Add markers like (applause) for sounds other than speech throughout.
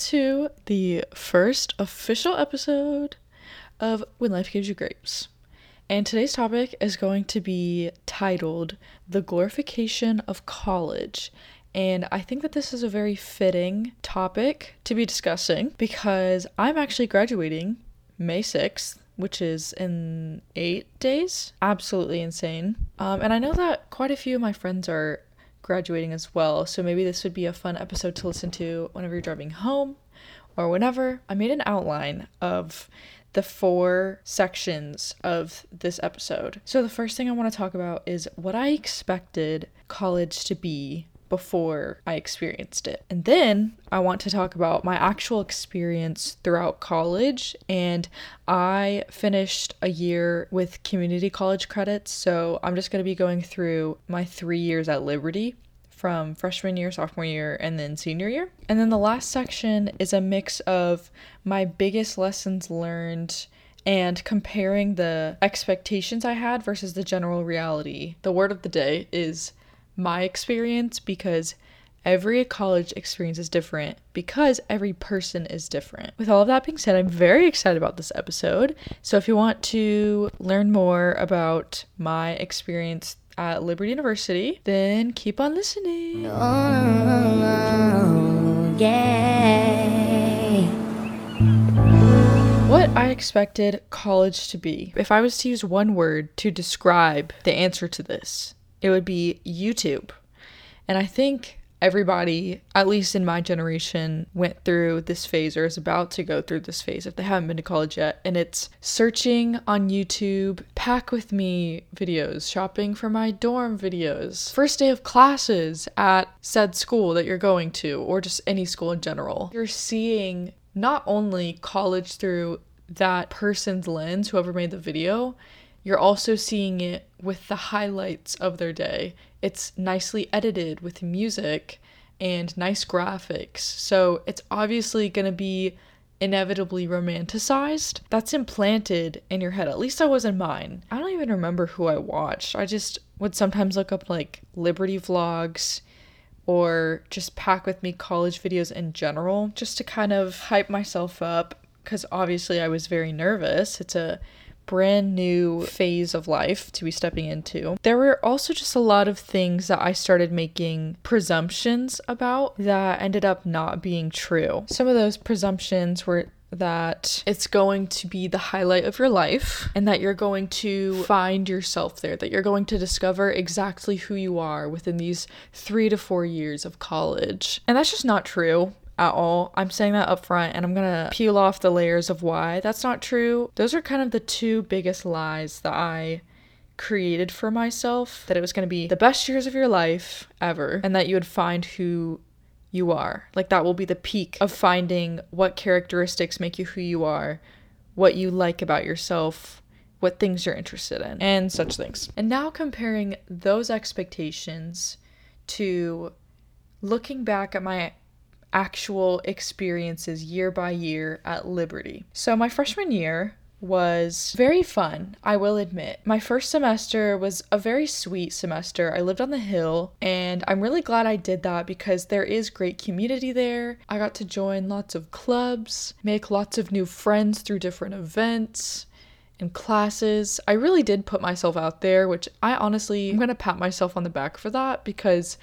to the first official episode of When Life Gives You Grapes. And today's topic is going to be titled The Glorification of College. And I think that this is a very fitting topic to be discussing because I'm actually graduating May 6th, which is in eight days. Absolutely insane. Um, and I know that quite a few of my friends are graduating as well. So maybe this would be a fun episode to listen to whenever you're driving home or whenever. I made an outline of the four sections of this episode. So the first thing I want to talk about is what I expected college to be before I experienced it. And then I want to talk about my actual experience throughout college. And I finished a year with community college credits. So I'm just going to be going through my three years at Liberty from freshman year, sophomore year, and then senior year. And then the last section is a mix of my biggest lessons learned and comparing the expectations I had versus the general reality. The word of the day is my experience because every college experience is different because every person is different. With all of that being said, I'm very excited about this episode. So if you want to learn more about my experience at Liberty University, then keep on listening. Oh, yeah. What I expected college to be. If I was to use one word to describe the answer to this, it would be YouTube. And I think everybody, at least in my generation, went through this phase or is about to go through this phase if they haven't been to college yet. And it's searching on YouTube, pack with me videos, shopping for my dorm videos, first day of classes at said school that you're going to, or just any school in general. You're seeing not only college through that person's lens, whoever made the video, you're also seeing it with the highlights of their day. It's nicely edited with music and nice graphics. So it's obviously going to be inevitably romanticized. That's implanted in your head. At least I was in mine. I don't even remember who I watched. I just would sometimes look up like Liberty vlogs or just pack with me college videos in general just to kind of hype myself up because obviously I was very nervous. It's a brand new phase of life to be stepping into. There were also just a lot of things that I started making presumptions about that ended up not being true. Some of those presumptions were that it's going to be the highlight of your life and that you're going to find yourself there, that you're going to discover exactly who you are within these three to four years of college. And that's just not true at all. I'm saying that up front and I'm gonna peel off the layers of why that's not true. Those are kind of the two biggest lies that I created for myself that it was gonna be the best years of your life ever and that you would find who you are. Like that will be the peak of finding what characteristics make you who you are, what you like about yourself, what things you're interested in, and such things. And now comparing those expectations to looking back at my actual experiences year by year at Liberty. So, my freshman year was very fun, I will admit. My first semester was a very sweet semester. I lived on the hill, and I'm really glad I did that because there is great community there. I got to join lots of clubs, make lots of new friends through different events and classes. I really did put myself out there, which I honestly, I'm gonna pat myself on the back for that because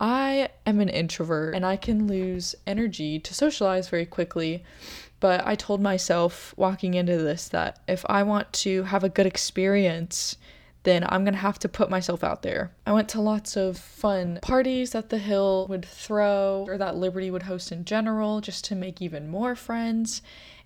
I am an introvert and I can lose energy to socialize very quickly. But I told myself walking into this that if I want to have a good experience, then I'm gonna have to put myself out there. I went to lots of fun parties that the Hill would throw or that Liberty would host in general just to make even more friends.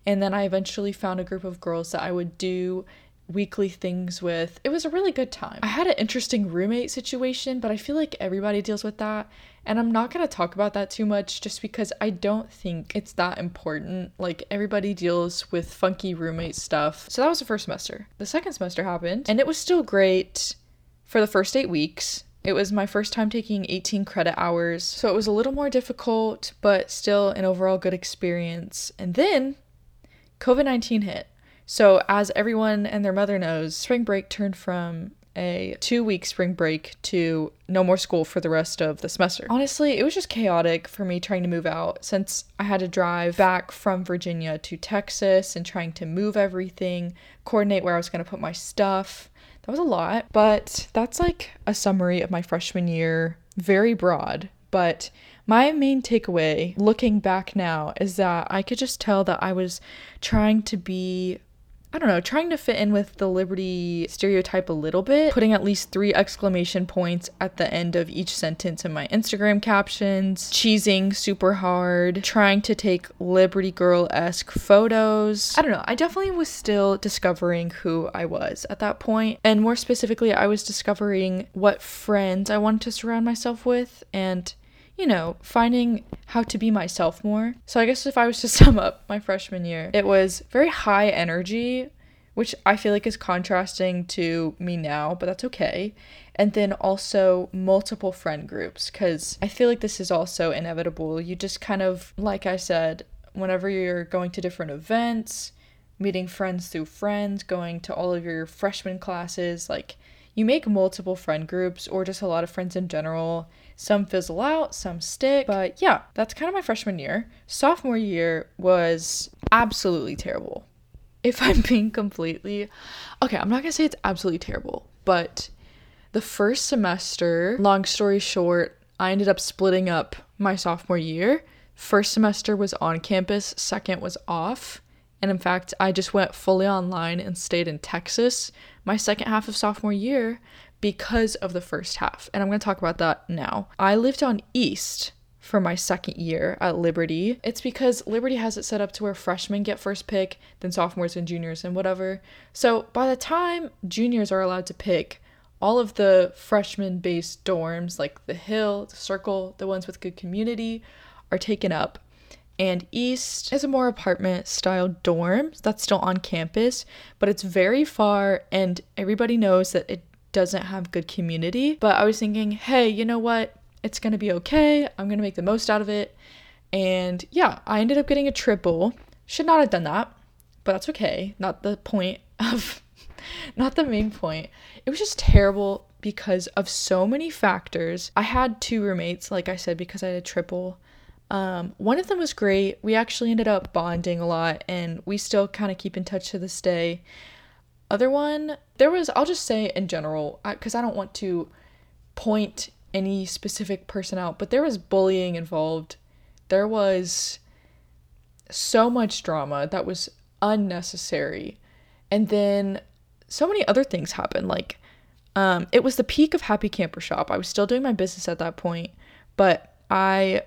And then I eventually found a group of girls that I would do weekly things with. It was a really good time. I had an interesting roommate situation, but I feel like everybody deals with that. And I'm not going to talk about that too much just because I don't think it's that important. Like, everybody deals with funky roommate stuff. So that was the first semester. The second semester happened, and it was still great for the first eight weeks. It was my first time taking 18 credit hours, so it was a little more difficult, but still an overall good experience. And then COVID 19 hit. So, as everyone and their mother knows, spring break turned from a two week spring break to no more school for the rest of the semester. Honestly, it was just chaotic for me trying to move out since I had to drive back from Virginia to Texas and trying to move everything, coordinate where I was going to put my stuff. That was a lot, but that's like a summary of my freshman year, very broad. But my main takeaway looking back now is that I could just tell that I was trying to be I don't know, trying to fit in with the Liberty stereotype a little bit, putting at least three exclamation points at the end of each sentence in my Instagram captions, cheesing super hard, trying to take Liberty Girl esque photos. I don't know, I definitely was still discovering who I was at that point, and more specifically, I was discovering what friends I wanted to surround myself with and you know, finding how to be myself more. So I guess if I was to (laughs) sum up my freshman year, it was very high energy, which I feel like is contrasting to me now, but that's okay. And then also multiple friend groups, because I feel like this is also inevitable. You just kind of, like I said, whenever you're going to different events, meeting friends through friends, going to all of your freshman classes, like you make multiple friend groups or just a lot of friends in general some fizzle out, some stick. But yeah, that's kind of my freshman year. Sophomore year was absolutely terrible. If I'm (laughs) being completely okay, I'm not gonna say it's absolutely terrible, but the first semester, long story short, I ended up splitting up my sophomore year. First semester was on campus, second was off. And in fact, I just went fully online and stayed in Texas my second half of sophomore year because of the first half. And I'm going to talk about that now. I lived on East for my second year at Liberty. It's because Liberty has it set up to where freshmen get first pick, then sophomores and juniors and whatever. So by the time juniors are allowed to pick, all of the freshman based dorms, like the Hill, the Circle, the ones with good community, are taken up. And East is a more apartment style dorm that's still on campus, but it's very far, and everybody knows that it doesn't have good community. But I was thinking, hey, you know what? It's gonna be okay. I'm gonna make the most out of it. And yeah, I ended up getting a triple. Should not have done that, but that's okay. Not the point of, (laughs) not the main point. It was just terrible because of so many factors. I had two roommates, like I said, because I had a triple. Um, one of them was great. We actually ended up bonding a lot, and we still kind of keep in touch to this day other one, there was, I'll just say in general, because I, I don't want to point any specific person out, but there was bullying involved. There was so much drama that was unnecessary. And then so many other things happened. Like, um, it was the peak of Happy Camper Shop. I was still doing my business at that point, but I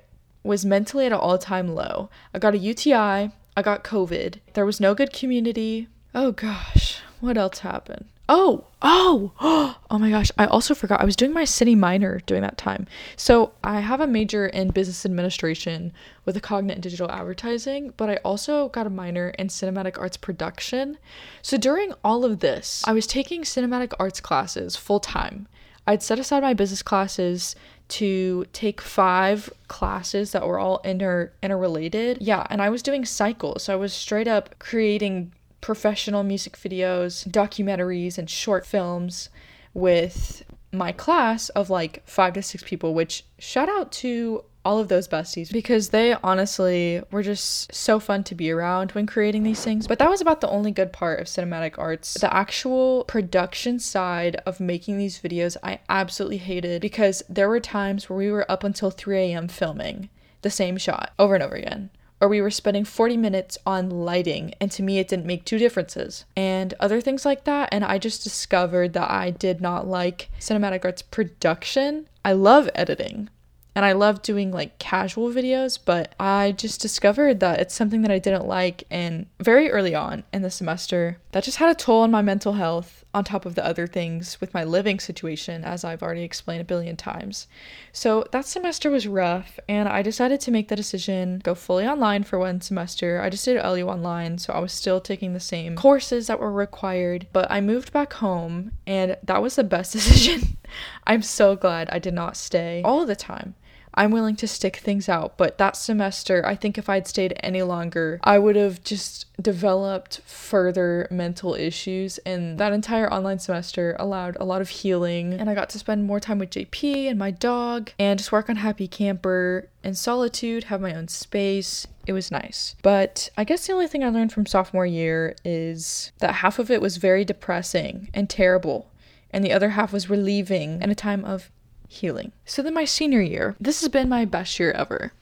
was mentally at an all time low. I got a UTI, I got COVID. There was no good community. Oh gosh, what else happened? Oh, oh, (gasps) oh my gosh. I also forgot. I was doing my city minor during that time. So I have a major in business administration with a cognate in digital advertising, but I also got a minor in cinematic arts production. So during all of this, I was taking cinematic arts classes full time. I'd set aside my business classes to take five classes that were all inter interrelated. Yeah, and I was doing cycles. So I was straight up creating professional music videos, documentaries, and short films with my class of like five to six people, which shout out to all of those besties because they honestly were just so fun to be around when creating these things. But that was about the only good part of cinematic arts. The actual production side of making these videos, I absolutely hated because there were times where we were up until 3 a.m. filming the same shot over and over again or we were spending 40 minutes on lighting, and to me, it didn't make two differences, and other things like that. And I just discovered that I did not like cinematic arts production. I love editing, and I love doing like casual videos, but I just discovered that it's something that I didn't like. And very early on in the semester, that just had a toll on my mental health on top of the other things with my living situation, as I've already explained a billion times. So that semester was rough, and I decided to make the decision go fully online for one semester. I just did LU online, so I was still taking the same courses that were required, but I moved back home, and that was the best (laughs) decision. I'm so glad I did not stay all the time. I'm willing to stick things out. But that semester, I think if I'd stayed any longer, I would have just developed further mental issues. And that entire online semester allowed a lot of healing. And I got to spend more time with JP and my dog and just work on Happy Camper in solitude, have my own space. It was nice. But I guess the only thing I learned from sophomore year is that half of it was very depressing and terrible, and the other half was relieving and a time of healing. So then my senior year, this has been my best year ever,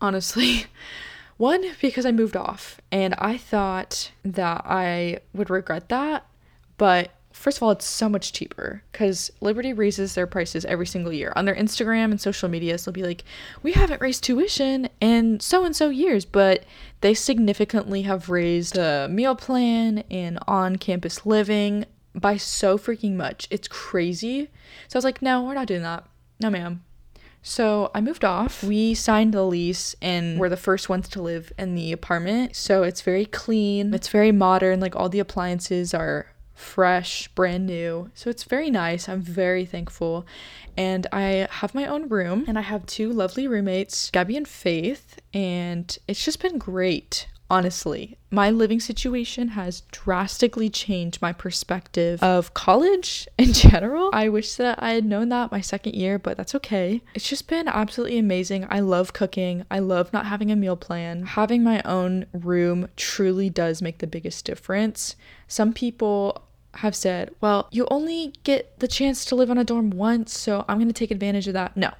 honestly. (laughs) One, because I moved off, and I thought that I would regret that, but first of all, it's so much cheaper because Liberty raises their prices every single year. On their Instagram and social medias, they'll be like, We haven't raised tuition in so and so years, but they significantly have raised the meal plan and on campus living by so freaking much. It's crazy. So I was like, No, we're not doing that. No, ma'am. So I moved off. We signed the lease and we're the first ones to live in the apartment. So it's very clean. It's very modern. Like all the appliances are fresh, brand new. So it's very nice. I'm very thankful. And I have my own room and I have two lovely roommates, Gabby and Faith, and it's just been great. Honestly, my living situation has drastically changed my perspective of college in (laughs) general. I wish that I had known that my second year, but that's okay. It's just been absolutely amazing. I love cooking. I love not having a meal plan. Having my own room truly does make the biggest difference. Some people have said, well, you only get the chance to live on a dorm once, so I'm gonna take advantage of that. No,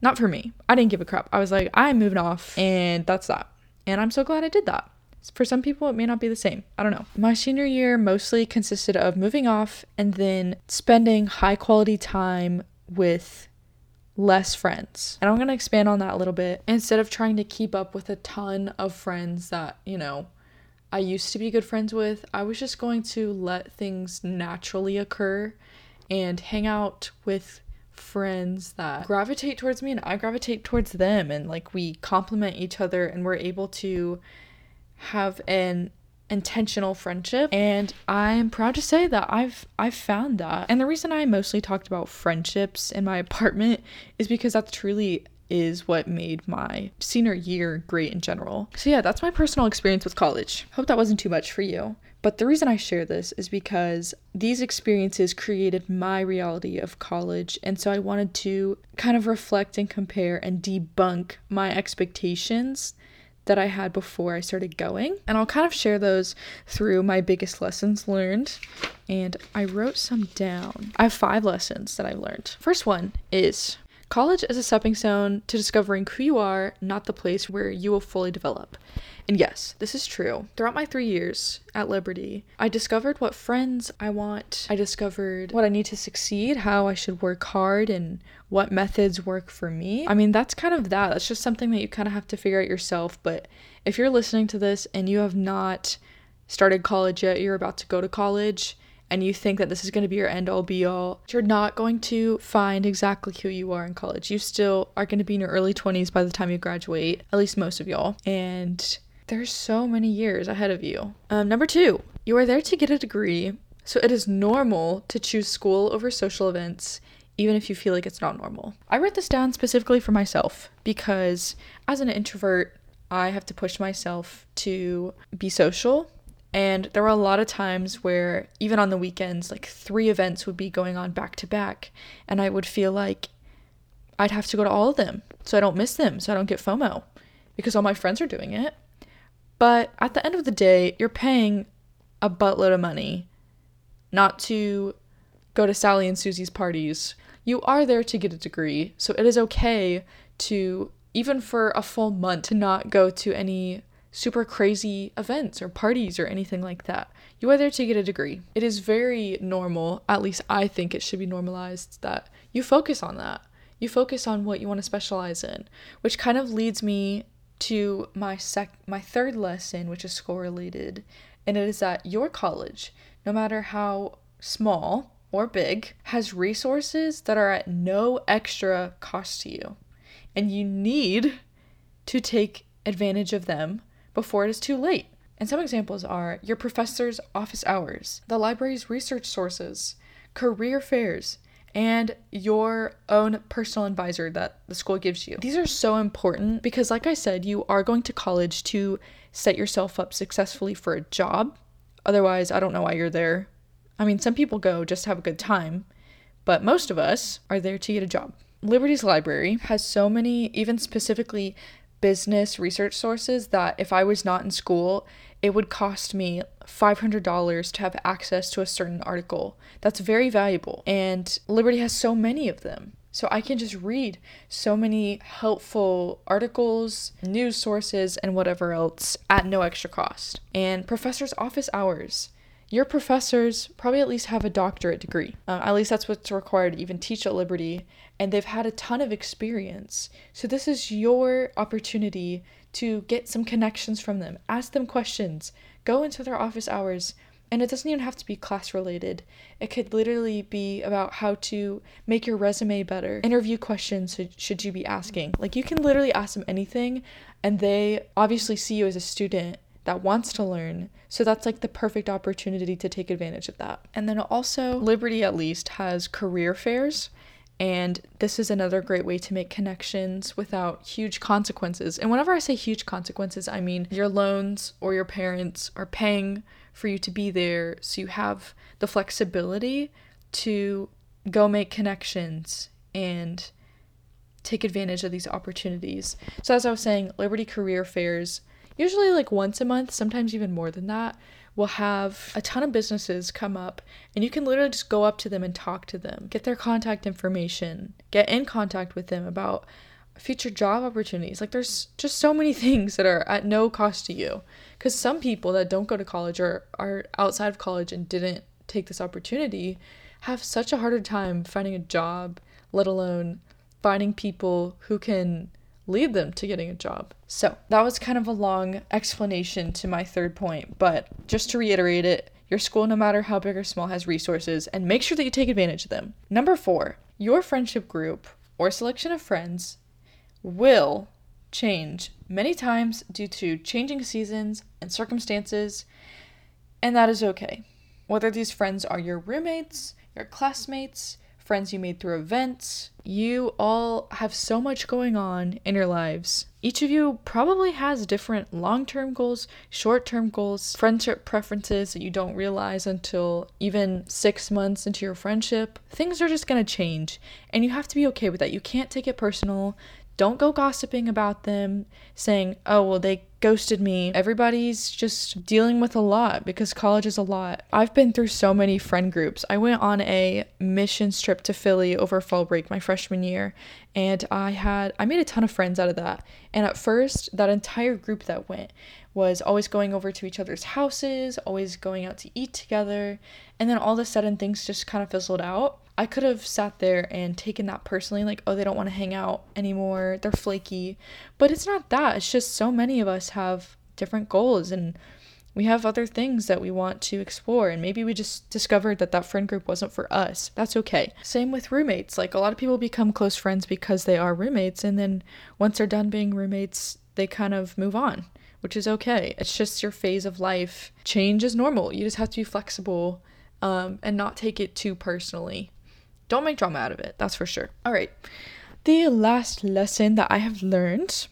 not for me. I didn't give a crap. I was like, I'm moving off, and that's that. And I'm so glad I did that. For some people, it may not be the same. I don't know. My senior year mostly consisted of moving off and then spending high quality time with less friends. And I'm going to expand on that a little bit. Instead of trying to keep up with a ton of friends that, you know, I used to be good friends with, I was just going to let things naturally occur and hang out with friends that gravitate towards me and I gravitate towards them and like we complement each other and we're able to have an intentional friendship and I'm proud to say that I've I've found that. And the reason I mostly talked about friendships in my (laughs) apartment is because that's truly is what made my senior year great in general. So, yeah, that's my personal experience with college. Hope that wasn't too much for you. But the reason I share this is because these experiences created my reality of college. And so I wanted to kind of reflect and compare and debunk my expectations that I had before I started going. And I'll kind of share those through my biggest lessons learned. And I wrote some down. I have five lessons that I've learned. First one is College is a stepping stone to discovering who you are, not the place where you will fully develop. And yes, this is true. Throughout my three years at Liberty, I discovered what friends I want. I discovered what I need to succeed, how I should work hard, and what methods work for me. I mean, that's kind of that. That's just something that you kind of have to figure out yourself. But if you're listening to this and you have not started college yet, you're about to go to college, and you think that this is going to be your end all be all, you're not going to find exactly who you are in college. You still are going to be in your early 20s by the time you graduate, at least most of y'all. And there's so many years ahead of you. Um, number two, you are there to get a degree, so it is normal to choose school over social events even if you feel like it's not normal. I wrote this down specifically for myself because as an introvert, I have to push myself to be social and there were a lot of times where, even on the weekends, like three events would be going on back to back. And I would feel like I'd have to go to all of them so I don't miss them, so I don't get FOMO because all my friends are doing it. But at the end of the day, you're paying a buttload of money not to go to Sally and Susie's parties. You are there to get a degree, so it is okay to, even for a full month, to not go to any super crazy events or parties or anything like that. You are there to get a degree. It is very normal, at least I think it should be normalized, that you focus on that. You focus on what you want to specialize in, which kind of leads me to my sec my third lesson, which is school related, and it is that your college, no matter how small or big, has resources that are at no extra cost to you. And you need to take advantage of them before it is too late. And some examples are your professor's office hours, the library's research sources, career fairs, and your own personal advisor that the school gives you. These are so important because, like I said, you are going to college to set yourself up successfully for a job. Otherwise, I don't know why you're there. I mean, some people go just to have a good time, but most of us are there to get a job. Liberty's library has so many, even specifically business research sources, that if I was not in school, it would cost me $500 to have access to a certain article. That's very valuable. And Liberty has so many of them. So I can just read so many helpful articles, news sources, and whatever else at no extra cost. And professors' office hours. Your professors probably at least have a doctorate degree. Uh, at least that's what's required to even teach at Liberty. And they've had a ton of experience. So this is your opportunity to get some connections from them. Ask them questions. Go into their office hours. And it doesn't even have to be class related. It could literally be about how to make your resume better. Interview questions should you be asking. Like you can literally ask them anything and they obviously see you as a student that wants to learn. So that's like the perfect opportunity to take advantage of that. And then also Liberty at least has career fairs and this is another great way to make connections without huge consequences. And whenever I say huge consequences, I mean your loans or your parents are paying for you to be there. So you have the flexibility to go make connections and take advantage of these opportunities. So, as I was saying, Liberty Career Fairs, usually like once a month, sometimes even more than that, we'll have a ton of businesses come up and you can literally just go up to them and talk to them, get their contact information, get in contact with them about future job opportunities. Like there's just so many (laughs) things that are at no cost to you. Cuz some people that don't go to college or are outside of college and didn't take this opportunity have such a harder time finding a job, let alone finding people who can lead them to getting a job. So, that was kind of a long explanation to my third point, but just to reiterate it, your school, no matter how big or small, has resources and make sure that you take advantage of them. Number four, your friendship group or selection of friends will change many times due to changing seasons and circumstances, and that is okay. Whether these friends are your roommates, your classmates, friends you made through events. You all have so much going on in your lives. Each of you probably has different long term goals, short term goals, friendship preferences that you don't realize until even six months into your friendship. Things are just gonna change, and you have to be okay with that. You can't take it personal. Don't go gossiping about them, saying, oh, well, they ghosted me. Everybody's just dealing with a lot because college is a lot. I've been through so many friend groups. I went on a missions trip to Philly over fall break my freshman year, and I had I made a ton of friends out of that. And at first, that entire group that went was always going over to each other's houses, always going out to eat together, and then all of a sudden things just kind of fizzled out. I could have sat there and taken that personally, like, oh, they don't want to hang out anymore, they're flaky. But it's not that. It's just so many of us have different goals and we have other things that we want to explore and maybe we just discovered that that friend group wasn't for us. That's okay. Same with roommates like a lot of people become close friends because they are roommates and then once they're done being roommates they kind of move on which is okay. It's just your phase of life. Change is normal. You just have to be flexible um, and not take it too personally don't make drama out of it, that's for sure. All right. The last lesson that I have learned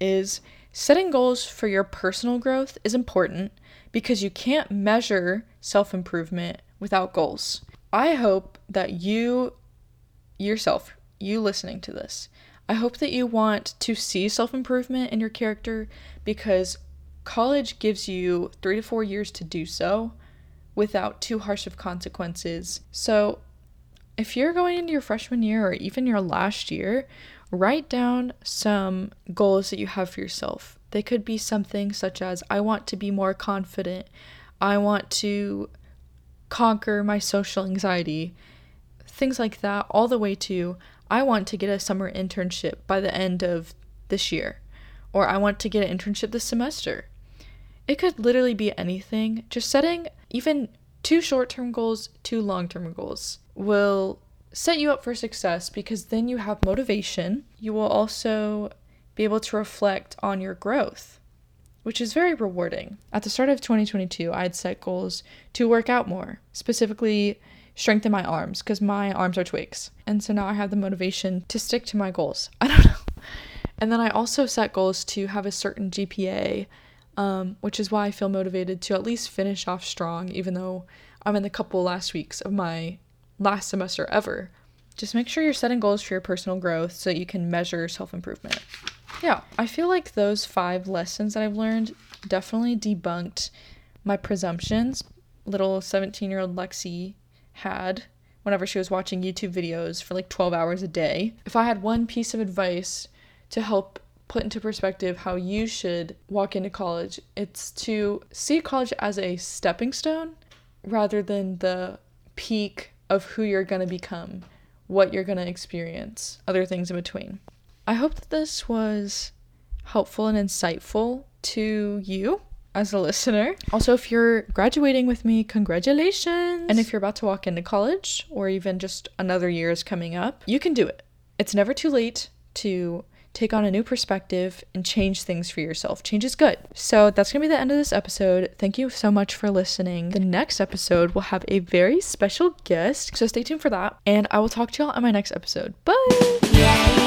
is setting goals for your personal growth is important because you can't measure self improvement without goals. I hope that you yourself, you listening to this, I hope that you want to see self improvement in your character because college gives you three to four years to do so without too harsh of consequences. So if you're going into your freshman year or even your last year, write down some goals that you have for yourself. They could be something such as I want to be more confident, I want to conquer my social anxiety, things like that, all the way to I want to get a summer internship by the end of this year, or I want to get an internship this semester. It could literally be anything. Just setting even two short term goals, two long term goals will set you up for success because then you have motivation. You will also be able to reflect on your growth, which is very rewarding. At the start of 2022, I had set goals to work out more, specifically strengthen my arms because my arms are twigs. And so now I have the motivation to stick to my goals. (laughs) I don't know. And then I also set goals to have a certain GPA, um, which is why I feel motivated to at least finish off strong, even though I'm in the couple last weeks of my last semester ever. Just make sure you're setting goals for your personal growth so that you can measure self improvement. Yeah, I feel like those five lessons that I've learned definitely debunked my presumptions. Little 17 year old Lexi had whenever she was watching YouTube videos for like 12 hours a day. If I had one piece of advice to help put into perspective how you should walk into college, it's to see college as a stepping stone rather than the peak of who you're going to become, what you're going to experience, other things in between. I hope that this was helpful and insightful to you as a listener. Also, if you're graduating with me, congratulations. And if you're about to walk into college or even just another year is coming up, you can do it. It's never too late to take on a new perspective and change things for yourself. Change is good. So that's going to be the end of this episode. Thank you so much for listening. The next episode will have a very special guest, so stay tuned for that. And I will talk to y'all on my next episode. Bye.